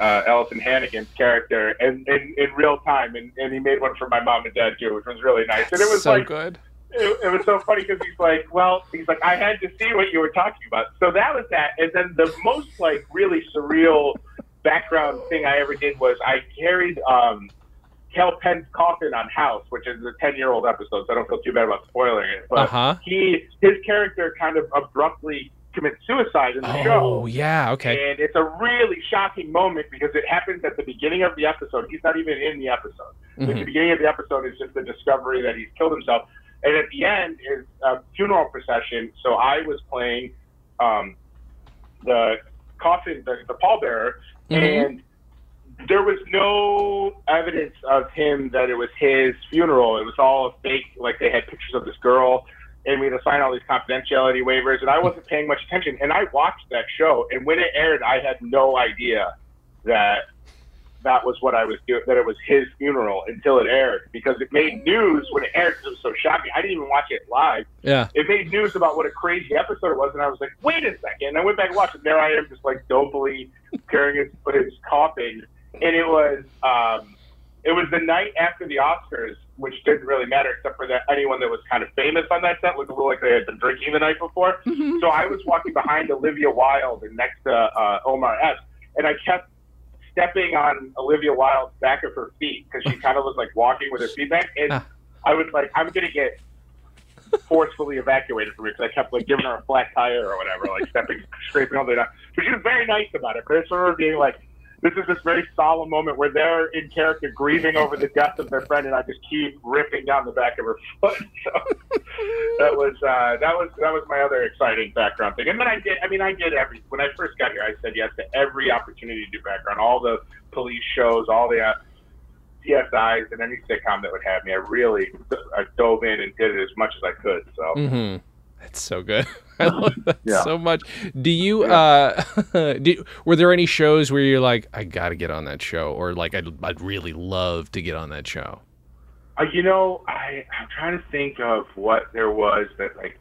uh, Alyson Hannigan's character in, in, in real time, and, and he made one for my mom and dad too, which was really nice. And it was so like good. it, it was so funny because he's like, well, he's like, I had to see what you were talking about. So that was that. And then the most like really surreal background thing I ever did was I carried um, Kal Penn's coffin on House, which is a ten year old episode, so I don't feel too bad about spoiling it. But Uh huh. he his character kind of abruptly commits suicide in the show. Oh yeah. Okay. And it's a really shocking moment because it happens at the beginning of the episode. He's not even in the episode. At the beginning of the episode is just the discovery that he's killed himself. And at the end is a funeral procession. So I was playing um, the coffin, the, the pallbearer, Mhm. and there was no evidence of him that it was his funeral. It was all a fake. Like they had pictures of this girl, and we had to sign all these confidentiality waivers. And I wasn't paying much attention. And I watched that show, and when it aired, I had no idea that that was what I was doing. That it was his funeral until it aired because it made news when it aired. it was so shocking. I didn't even watch it live Yeah. it made news about what a crazy episode it was, and I was like, wait a second. And I went back and watched it. There I am, just like dopily carrying his, his coffin, and it was um, it was the night after the Oscars, which didn't really matter except for that anyone that was kind of famous on that set looked a little like they had been drinking the night before. So I was walking behind Olivia Wilde and next to uh, Omar Epps, and I kept stepping on Olivia Wilde's back of her feet because she kind of was like walking with her feet back, and Ah. I was like, I'm gonna get forcefully evacuated from her because I kept like giving her a flat tire or whatever, like stepping, scraping all the way down. But she was very nice about it. But of being like, this is this very solemn moment where they're in character grieving over the death of their friend, and I just keep ripping down the back of her foot. So that was uh, that was that was my other exciting background thing. And then I did. I mean, I did every when I first got here. I said yes to every opportunity to do background, all the police shows, all the. Uh, CSIs and any sitcom that would have me, I really I dove in and did it as much as I could. So Mm-hmm. That's so good. I love that Yeah. so much. Do you uh do, were there any shows where you're like I got to get on that show or like I'd I'd really love to get on that show? Uh, you know, I I'm trying to think of what there was that like.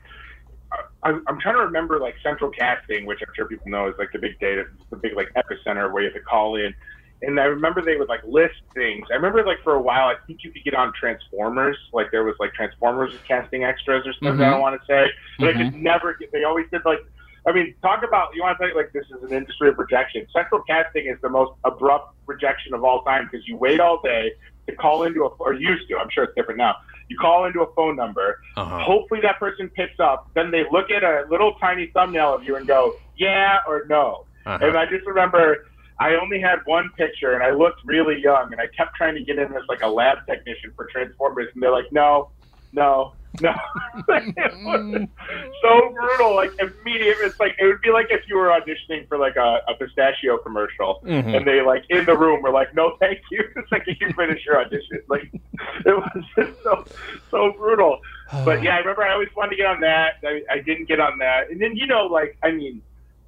I, I'm trying to remember like central casting, which I'm sure people know is like the big data, the big like epicenter where you have to call in. And I remember they would like list things. I remember like for a while, I think you could get on Transformers. Like there was like Transformers casting extras or something. I Mhm. don't want to say, but I Mhm. just never get. They always did like. I mean, talk about you want to say like this is an industry of rejection. Central casting is the most abrupt rejection of all time because you wait all day to call into a or used to. I'm sure it's different now. You call into a phone number. Uh-huh. Hopefully that person picks up. Then they look at a little tiny thumbnail of you and go, yeah or no. Uh-huh. And I just remember I only had one picture and I looked really young and I kept trying to get in as like a lab technician for Transformers and they're like, no, no, no. it was so brutal. Like immediate. It's like it would be like if you were auditioning for like a, a pistachio commercial Mhm. and they like in the room were like, no, thank you. It's like you finish your audition. Like it was just so so brutal. But yeah, I remember I always wanted to get on that. I, I didn't get on that. And then you know, like I mean,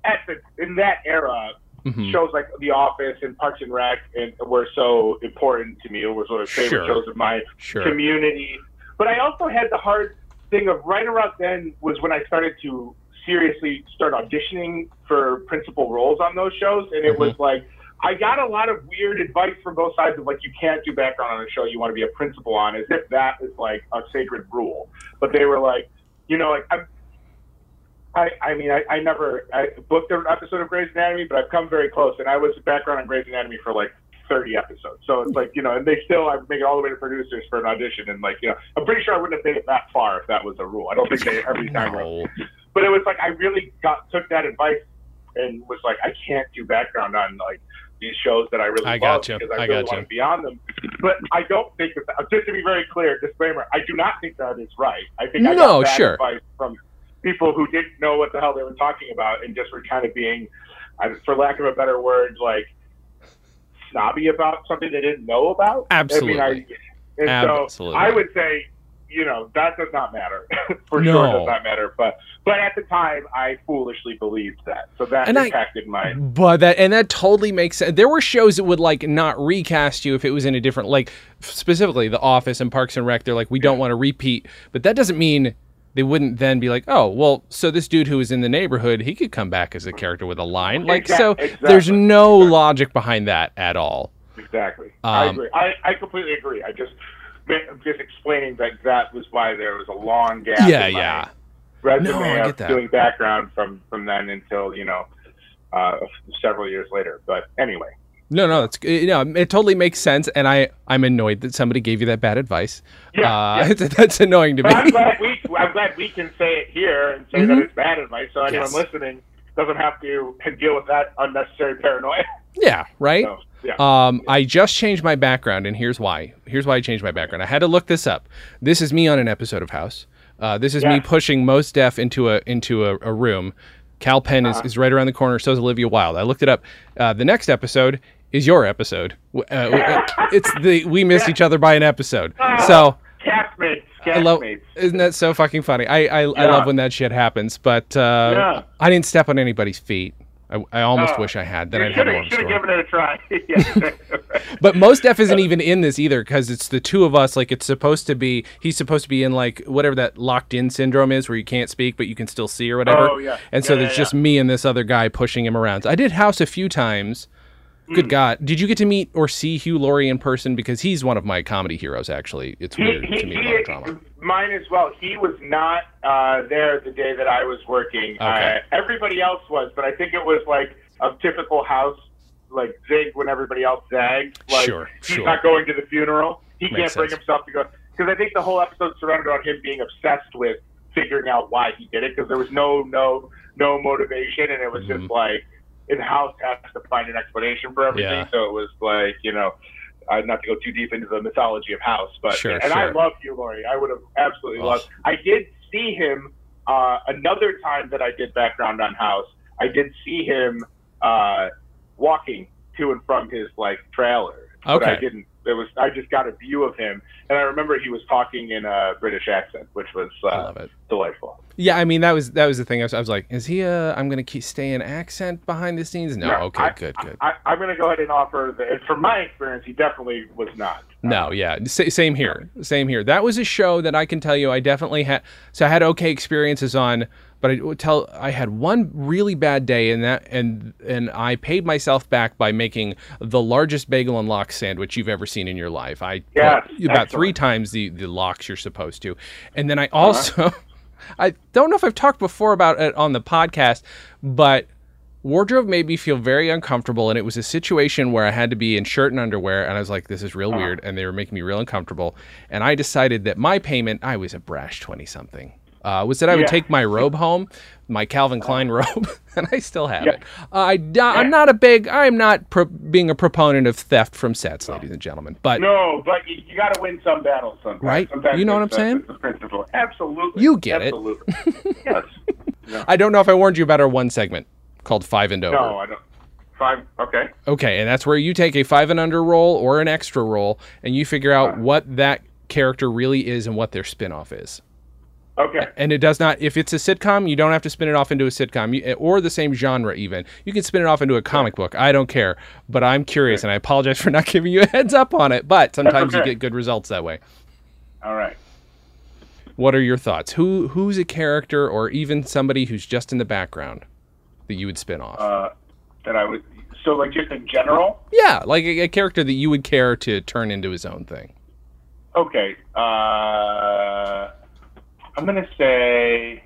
at the in that era, Mhm. shows like The Office and Parks and Rec and were so important to me. It was one of the favorite Sure. shows of my Sure. community. But I also had the hard thing of right around then was when I started to seriously start auditioning for principal roles on those shows, and it was like I got a lot of weird advice from both sides of like you can't do background on a show you want to be a principal on, as if that is like a sacred rule. But they were like, you know, like I'm. I, I mean, I, I never I booked an episode of Grey's Anatomy, but I've come very close, and I was background on Grey's Anatomy for like 30 episodes. So it's like, you know, and they still, I make it all the way to producers for an audition. And like, you know, I'm pretty sure I wouldn't have made it that far if that was a rule. I don't think they every time. No. But it was like, I really got, took that advice and was like, I can't do background on like these shows that I really I love gotcha. because I, I really gotcha. want to be on them. But I don't think that, just to be very clear, disclaimer, I do not think that is right. I think I No, got sure. advice from people who didn't know what the hell they were talking about and just were kind of being for lack of a better word, like snobby about something they didn't know about. Absolutely. I mean, I, and Absolutely. so I would say, you know, that does not matter. for No. sure, does not matter. But but at the time, I foolishly believed that, so that And I- impacted my. But that and that totally makes sense. There were shows that would like not recast you if it was in a different like specifically The Office and Parks and Rec. They're like we don't want to repeat, but that doesn't mean they wouldn't then be like, oh well, so this dude who was in the neighborhood, he could come back as a character with a line. Like Exact- so, exactly, there's no exactly. logic behind that at all. Exactly. I Um, agree. I, I completely agree. I just I'm just explaining that that was why there was a long gap. Yeah, yeah. Resume No, I get that. doing background from from then until you know uh, several years later. But anyway, No, no, it's you know it totally makes sense, and I I'm annoyed that somebody gave you that bad advice. Yeah, uh, yeah. that's annoying to but I'm me. glad we I'm glad we can say it here and say Mhm. that it's bad advice, so anyone Yes. listening doesn't have to deal with that unnecessary paranoia. yeah, right. So, yeah. Um, I just changed my background, and here's why. Here's why I changed my background. I had to look this up. This is me on an episode of House. Uh, this is me pushing Mos Def into a into a, a room. Kal Penn Uh-huh. is, is right around the corner. So is Olivia Wilde. I looked it up. Uh, the next episode is your episode. Uh, it's the we missed each other by an episode. So castmates, I love. castmates. Isn't that so fucking funny? I I, I love when that shit happens. But uh, Yeah. I didn't step on anybody's feet. I, I almost Oh. wish I had. Then I'd have should more have story. given it a try. Yeah. But Mos Def isn't even in this either because it's the two of us. Like it's supposed to be. He's supposed to be in like whatever that locked in syndrome is, where you can't speak but you can still see or whatever. Oh, yeah. And so Yeah, there's yeah, just me and this other guy pushing him around. I did House a few times. Good God, did you get to meet or see Hugh Laurie in person? Because he's one of my comedy heroes. Actually, it's he, weird he, to meet he- a lot of drama. mine as well. He was not uh, there the day that I was working. Okay. Uh, everybody else was, but I think it was like a typical house, like zig when everybody else zags. Like Sure, he's sure. not going to the funeral. He Makes can't bring sense. himself to go because I think the whole episode surrounded on him being obsessed with figuring out why he did it because there was no no no motivation and it was Mhm. just like in house has to find an explanation for everything. Yeah. So it was like you know. Uh, not to go too deep into the mythology of House, but Sure, and I sure. love Hugh Laurie. I would have absolutely Oh. loved. I did see him uh, another time that I did background on House. I did see him uh, walking to and from his like trailer, but I Okay. didn't. It was I just got a view of him, and I remember he was talking in a British accent, which was uh, delightful. Yeah, I mean that was that was the thing. I was, I was like, is he? Uh, I'm gonna keep stay in accent behind the scenes. No, Yeah, okay, I- good, good. I, I'm going to go ahead and offer that. From my experience, he definitely was not. No, yeah, S- same here, same here. That was a show that I can tell you I definitely had. So I had okay experiences on, but I tell I had one really bad day, and that and and I paid myself back by making the largest bagel and lox sandwich you've ever seen in your life. I Yes, about three times the the lox you're supposed to, and then I also. I don't know if I've talked before about it on the podcast, but wardrobe made me feel very uncomfortable and it was a situation where i had to be in shirt and underwear and i was like this is real Uh-huh. weird and they were making me real uncomfortable and i decided that my payment i was a brash 20 something uh, was that i would Yeah. take my robe home my calvin klein robe and i still have Yeah. it uh, I, i'm not a big i'm not pro- being a proponent of theft from sets ladies and gentlemen but No, but you, you got to win some battles sometimes. Right? Sometimes You know what I'm uh, saying? the principle. Absolutely. You get it. Absolutely. yes. i don't know if i warned you about our one segment called five and over No, I don't. Five. Okay. Okay, and that's where you take a five and under roll or an extra roll, and you figure out what that character really is and what their spin-off is. Okay. And it does not. If it's a sitcom, you don't have to spin it off into a sitcom, you, or the same genre. Even you can spin it off into a comic book. I don't care, but I'm curious, and I apologize for not giving you a heads up on it. But sometimes you get good results that way. All right. What are your thoughts? Who who's a character, or even somebody who's just in the background that you would spin off? Uh, that I would. So, like, just in general. yeah, like a, a character that you would care to turn into his own thing. Okay. Uh, I'm gonna say.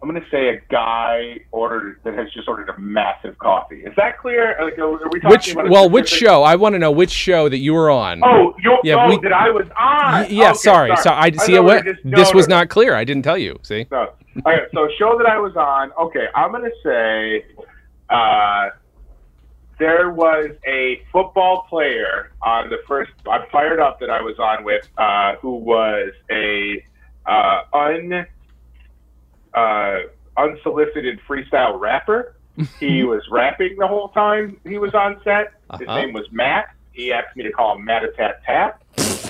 I'm gonna say a guy ordered that has just ordered a massive coffee. Is that clear? Like, are, we talking Which about well, which show? I want to know which show that you were on. Oh, you Yeah, oh, we- that I was on. Y- yeah, Okay, sorry. So I see thought it were this was not clear. I didn't tell you. See? No. Okay, so show that I was on. Okay, I'm gonna say uh, there was a football player on the first. I'm fired up that I was on with, uh, who was a uh, un uh, unsolicited freestyle rapper. He was rapping the whole time he was on set. His Uh-huh. name was Matt. He asked me to call him Matt a Tat Tat.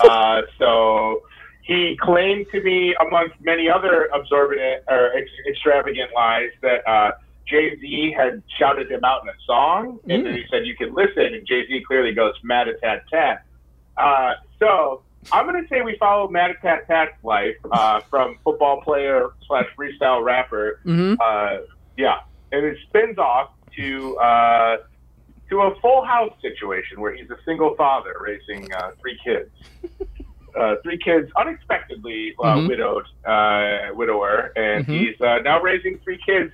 Uh, so he claimed to me, amongst many other absorbent or ex- extravagant lies, that uh, Jay Z had shouted him out in a song, and then he said you can listen, and Jay Z clearly goes Matt a Tat Tat. Uh, so I'm going to say we follow Matt a Tat Tat's life uh, from football player slash freestyle rapper hmm uh, yeah, and it spins off to uh, to a full house situation where he's a single father raising uh, three kids. Uh, three kids, unexpectedly uh, Mhm. widowed, uh, widower, and Mhm. he's uh, now raising three kids,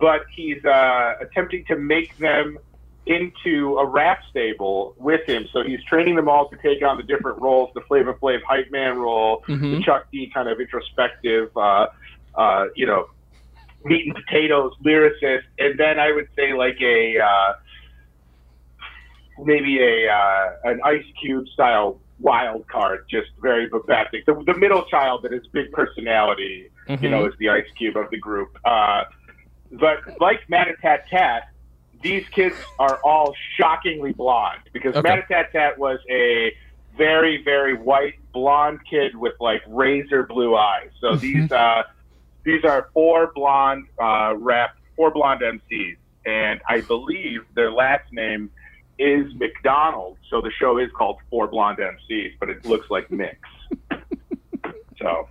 but he's uh, attempting to make them into a rap stable with him. So he's training them all to take on the different roles: the Flavor Flav hype man role, hmm the Chuck D kind of introspective, uh, uh, you know, meat and potatoes lyricist, and then I would say like a uh, maybe a uh, an Ice Cube style wild card, just very bombastic. The, the middle child that has big personality, you know, is the Ice Cube of the group. Uh, but like Matatat Tat, these kids are all shockingly blonde because Okay. Matatat Tat was a very, very white blonde kid with like razor blue eyes. So these uh, these are four blonde uh, rap, four blonde MCs, and I believe their last name is McDonald. So the show is called Four Blonde MCs, but it looks like mix. so.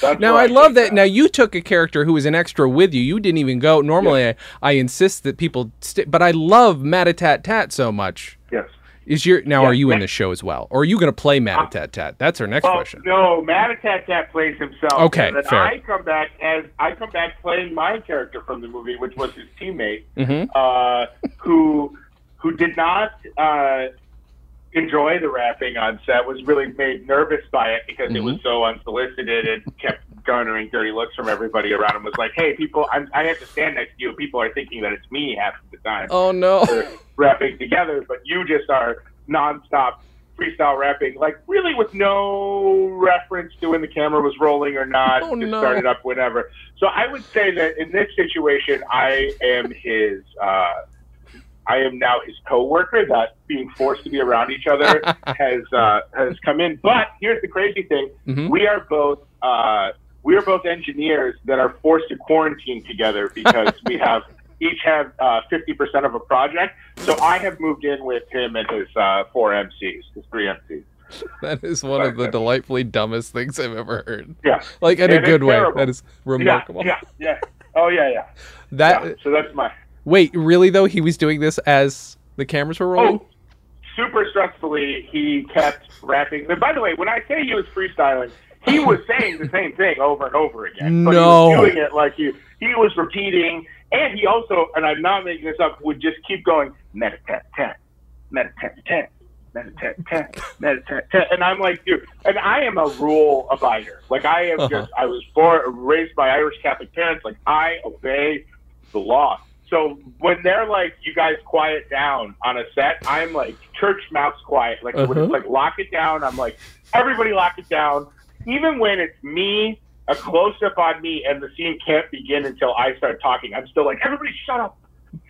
That's Now where I love take that. Now you took a character who was an extra with you. You didn't even go. Normally, I, I insist that people, st- but I love Matatat Tat so much. Yes. Is your now? Yeah, are you in the show as well, or are you going to play Matatat Tat? That's our next Well, question. no, Matatat Tat plays himself. Okay, and fair. I come back as I come back playing my character from the movie, which was his teammate, hmm uh, who who did not uh, enjoy the rapping on set, was really made nervous by it because it Mm-hmm. was so unsolicited and kept garnering dirty looks from everybody around him. Was like, hey, people, I'm, I have to stand next to you. People are thinking that it's me half of the time Oh no! rapping together, but you just are nonstop freestyle rapping, like really with no reference to when the camera was rolling or not. Oh, just no. started up whenever. So I would say that in this situation, I am his. Uh, I am now his coworker. That being forced to be around each other has uh, has come in. But here's the crazy thing: Mhm. we are both uh, we are both engineers that are forced to quarantine together because we have each have uh, fifty percent of a project. So I have moved in with him and his uh, four MCs, his three MCs. That is one of the delightfully dumbest things I've ever heard. Yeah, Like in a And it's good way. terrible. That is remarkable. yeah, yeah, yeah. Oh yeah, yeah. That yeah. So that's my. Wait, really though? He was doing this as the cameras were rolling. Oh, super stressfully, he kept rapping. And by the way, when I say he was freestyling, he was saying the same thing over and over again. But No. he was doing it like he he was repeating, and he also, and I'm not making this up, would just keep going meditat tat, meditat tat. Meditat, tat, meditat, tat. And I'm like, dude, and I am a rule abider. Like I am Uh-huh. just, I was born, raised by Irish Catholic parents. Like I obey the law. So when they're like, "You guys quiet down" on a set, I'm like church mouse quiet. Like Uh-huh. it's like lock it down, I'm like everybody lock it down. Even when it's me, a close up on me, and the scene can't begin until I start talking, I'm still like, "Everybody shut up,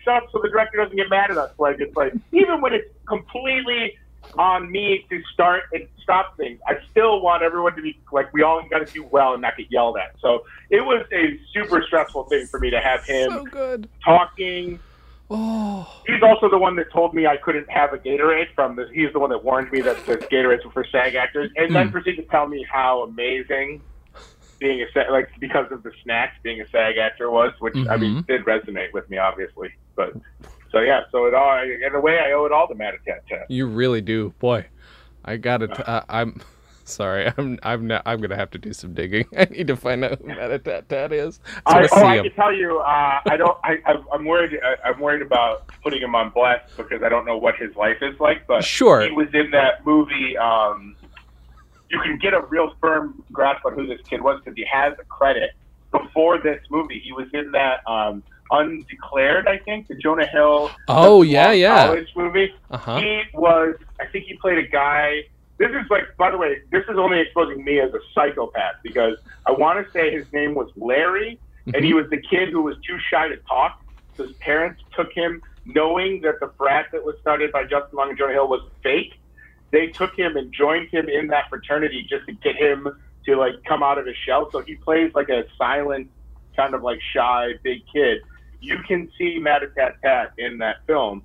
shut up," so the director doesn't get mad at us. Like it's like even when it's completely on me to start and stop things, I still want everyone to be like we all got to do well and not get yelled at. So it was a super stressful thing for me to have him so good. talking. Oh, He's also the one that told me I couldn't have a Gatorade from the. He's the one that warned me that the Gatorades were for SAG actors, and then Hmm. proceeded to tell me how amazing being a SAG, like because of the snacks being a SAG actor was, which I mean Mhm. did resonate with me obviously. But so yeah, so it all in a way I owe it all to Matatat Tat. you really do, boy. I got to Uh, I'm sorry. I'm. I'm. Not, I'm gonna have to do some digging. I need to find out who Matatat Tat is. I I, oh, I him. can tell you, uh, I don't. I, I, I'm worried. I, I'm worried about putting him on blast because I don't know what his life is like. But Sure. he was in that movie. Um, you can get a real firm grasp on who this kid was because he has a credit before this movie. He was in that um, Undeclared, I think, the Jonah Hill. Oh, yeah, yeah. College movie. Uh huh. He was. I think he played a guy. This is like, by the way, this is only exposing me as a psychopath because I want to say his name was Larry, and he Mm-hmm. was the kid who was too shy to talk. his parents took him, knowing that the frat that was started by Justin Long and Jonah Hill was fake. They took him and joined him in that fraternity just to get him to like come out of his shell. So he plays like a silent, kind of like shy big kid. You can see Matatat Tat in that film.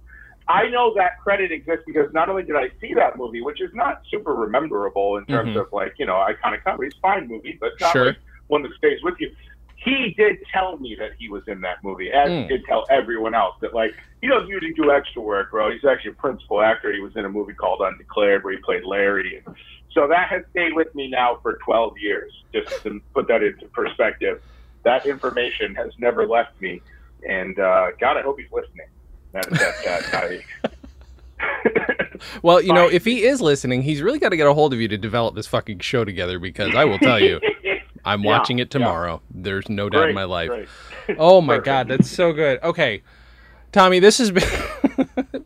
I know that credit exists because not only did I see that movie, which is not super rememberable in terms Mhm. of like you know iconic comedy, it's a fine movie, but not Sure. like one that stays with you. He did tell me that he was in that movie, as Mm. he did tell everyone else that like he doesn't usually do extra work, bro. He's actually a principal actor. He was in a movie called Undeclared where he played Larry. So that has stayed with me now for 12 years. Just to put that into perspective, that information has never left me. And uh, God, I hope he's listening. That, that, that, Well, you know, if he is listening, he's really got to get a hold of you to develop this fucking show together because I will tell you, I'm Yeah, watching it yeah. tomorrow. There's no doubt in my life. great. Oh my Perfect. god, that's so good. Okay. Tommy, this has been,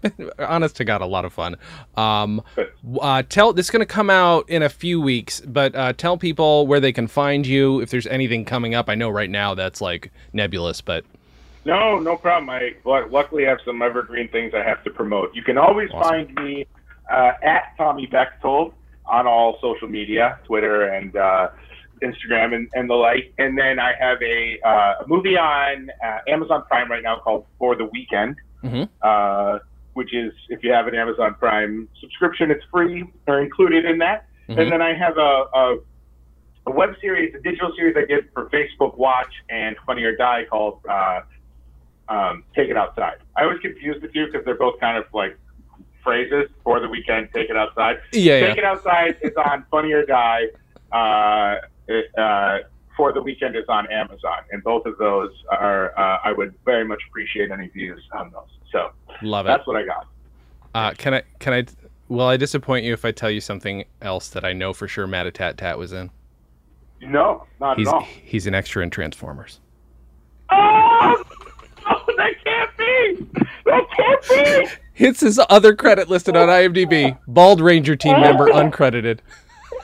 been honest to God a lot of fun. Um, uh, tell this is going to come out in a few weeks, but uh, tell people where they can find you if there's anything coming up. I know right now that's like nebulous, but No, no problem. I lu- luckily have some evergreen things I have to promote. You can always Awesome. find me uh, at Tommy Bechtold on all social media, Twitter and uh, Instagram and, and the like. And then I have a, uh, a movie on uh, Amazon Prime right now called For the Weekend, Mhm. uh, which is if you have an Amazon Prime subscription, it's free or included in that. Mhm. And then I have a, a a web series, a digital series I did for Facebook Watch and Funny or Die called uh, um, Take It Outside. I always confuse the two because they're both kind of like phrases for the weekend. Take it outside. yeah, Take yeah. it outside is on Funny or Die. Uh, it, uh, for the weekend is on Amazon, and both of those are. Uh, I would very much appreciate any views on those. So Love it. that's what I got. Uh, can I? Can I? Will I disappoint you if I tell you something else that I know for sure Matatat Tat Tat was in? No, not He's at all. he's an extra in Transformers. Oh, that can't be. That can't be. It's his other credit listed on IMDb. Bald Ranger team member, uncredited.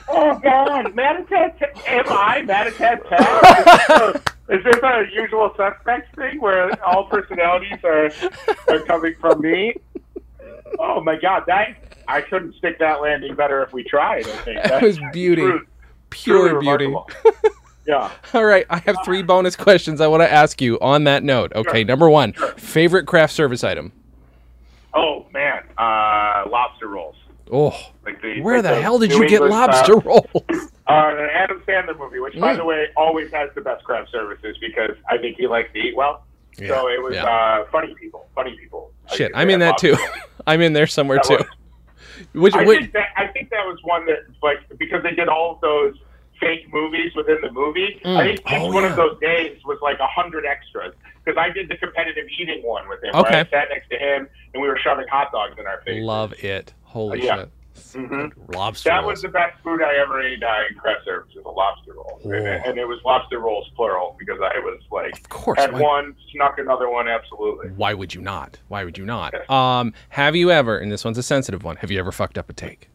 Oh God, Matatat, am I Matatat Is this a usual suspects thing where all personalities are are coming from me? Oh my God, that I couldn't stick that landing better if we tried. I think That was beauty, pure beauty. yeah. All right, I have three bonus questions I want to ask you on that note. Okay, Sure. number one, Sure. favorite craft service item. Oh man, uh, lobster rolls. Oh, Like the, where like the hell did New you get England lobster style- rolls? Uh, an Adam Sandler movie, which, by Mm. the way, always has the best craft services because I think he likes to eat well. so it was yeah. uh, funny people. Funny people. Shit, I'm in that too. I'm in there somewhere That too. Which, I which think that I think that was one that like because they did all of those fake movies within the movie. Mm. I think each Oh, one yeah. of those days was like a hundred extras because I did the competitive eating one with him. Where Okay. I sat next to him and we were shoving hot dogs in our faces. love it. Holy Uh, yeah. shit. Mhm. Lobster That rolls. was the best food I ever ate uh, in craft service was a lobster roll, and, and it was lobster rolls plural because I was like of course. had Why, one, snuck another one, absolutely. why would you not? Why would you not? Yes. Um, have you ever, and this one's a sensitive one, have you ever fucked up a take?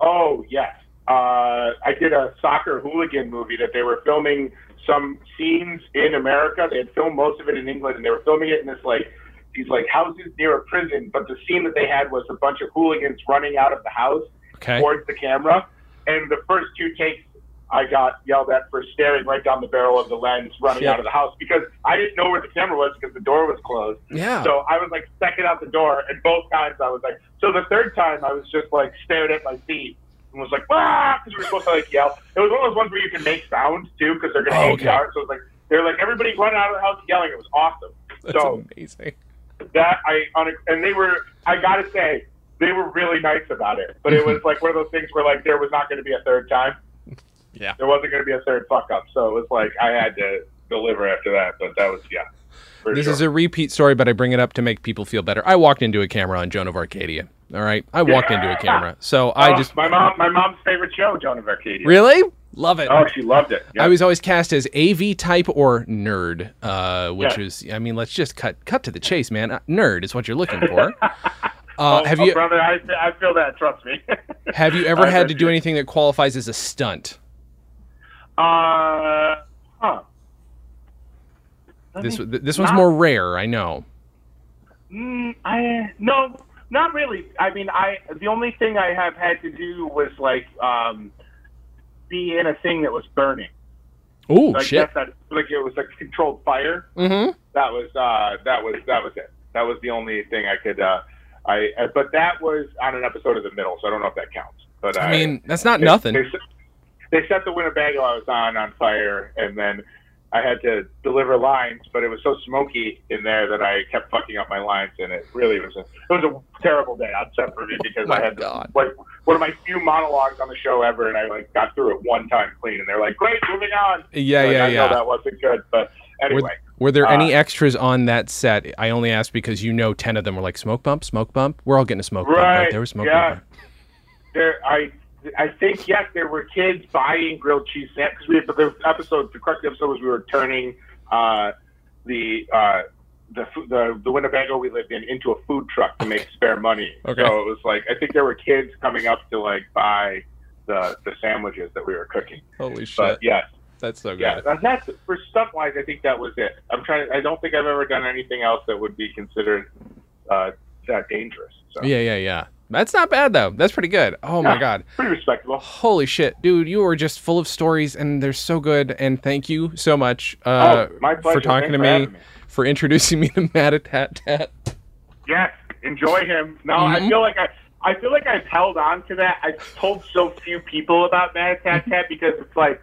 Oh yes, uh, I did a soccer hooligan movie that they were filming some scenes in America. They had filmed most of it in England, and they were filming it in this like these like houses near a prison. But the scene that they had was a bunch of hooligans running out of the house Okay. towards the camera, and the first two takes. I got yelled at for staring right down the barrel of the lens running Shit. out of the house because I didn't know where the camera was because the door was closed. Yeah. So I was like second out the door, and both times I was like, so the third time I was just like stared at my feet and was like, ah, because we were supposed to like yell. It was one of those ones where you can make sounds too because they're gonna Oh, hang okay. down. So it was like they're like everybody running out of the house yelling. It was awesome. That's so amazing. that I on a, and they were I gotta say they were really nice about it, but it was like one of those things where like there was not going to be a third time. Yeah. There wasn't going to be a third fuck up, so it was like I had to deliver after that. But that was yeah. For This sure. is a repeat story, but I bring it up to make people feel better. I walked into a camera on Joan of Arcadia. All right. I walked into a camera. So I Oh, just my mom my mom's favorite show, Joan of Arcadia. really love it. Oh, she loved it. Yeah. I was always cast as AV type or nerd, uh, which Yeah. is, I mean, let's just cut cut to the chase, man. Uh, nerd is what you're looking for. Uh, Oh, have oh, you brother? I, I feel that. Trust me. have you ever I had to do you- anything that qualifies as a stunt? Uh, huh. This me- this one's not- more rare, I know. Mm, I no, not really. I mean, I the only thing I have had to do was like um, be in a thing that was burning. Oh Like shit. that, like it was a controlled fire. Mm-hmm. That was uh, that was that was it. That was the only thing I could. Uh, I uh, but that was on an episode of The Middle, so I don't know if that counts. But I mean, that's not they- nothing. They, set- they set the Winnebago I was on on fire, and then I had to deliver lines, but it was so smoky in there that I kept fucking up my lines, and it really was a it was a terrible day on set for me because My I had God. like one of my few monologues on the show ever, and I like got through it one time clean, and they're like, "Great, moving on." Yeah, Like, yeah, I know yeah. that wasn't good, but anyway. Were there Uh, any extras on that set? I only asked because you know ten of them were like smoke bump, smoke bump. We're all getting a smoke bump. Right? Right, There was smoke yeah. bump. there I I think yes, there were kids buying grilled cheese sandwiches. Because we but the episode, the correct episode was we were turning uh, the uh, the the the Winnebago we lived in into a food truck to make spare money. Okay. So it was like I think there were kids coming up to like buy the the sandwiches that we were cooking. Holy shit, But yes, that's so good. yeah, that- that's for stunt wise. I think that was it. I'm trying. I don't think I've ever done anything else that would be considered uh, that dangerous. So Yeah, yeah, yeah. That's not bad though. That's pretty good. Oh my god. pretty respectable. Holy shit, dude! You are just full of stories, and they're so good. And thank you so much uh, oh, for talking Thanks to for me, having me. for introducing me to Matt at Tat Tat. Yes, enjoy him. No, Mhm. I feel like I, I feel like I've held on to that. I've told so few people about Mad Tat Tat because it's like,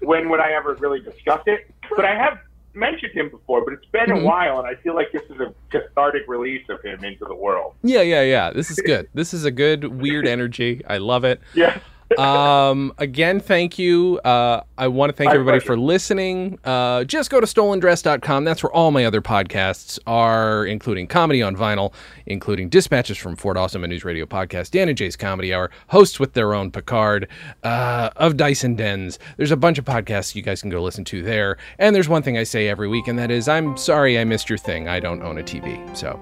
when would I ever really discuss it? But I have mentioned him before, but it's been Mhm. a while, and I feel like this is a cathartic release of him into the world. Yeah, yeah, yeah. This is good. this is a good weird energy. I love it. Yeah. Um, again, thank you. Uh, I want to thank My everybody pleasure. for listening. Uh, just go to stolendress.com. That's where all my other podcasts are, including Comedy on Vinyl, including Dispatches from Fort Awesome, a news radio podcast, Dan and Jay's Comedy Hour, hosts with their own Picard, uh, of Dyson Dens. There's a bunch of podcasts you guys can go listen to there. And there's one thing I say every week, and that is, I'm sorry I missed your thing. I don't own a TV. So.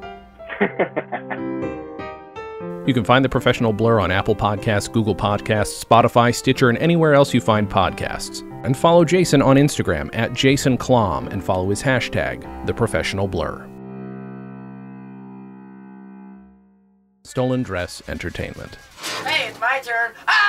You can find The Professional Blur on Apple Podcasts, Google Podcasts, Spotify, Stitcher, and anywhere else you find podcasts. And follow Jason on Instagram at Jason Klamm and follow his hashtag, The Professional Blur. Stolen Dress Entertainment. Hey, it's my turn. Ah!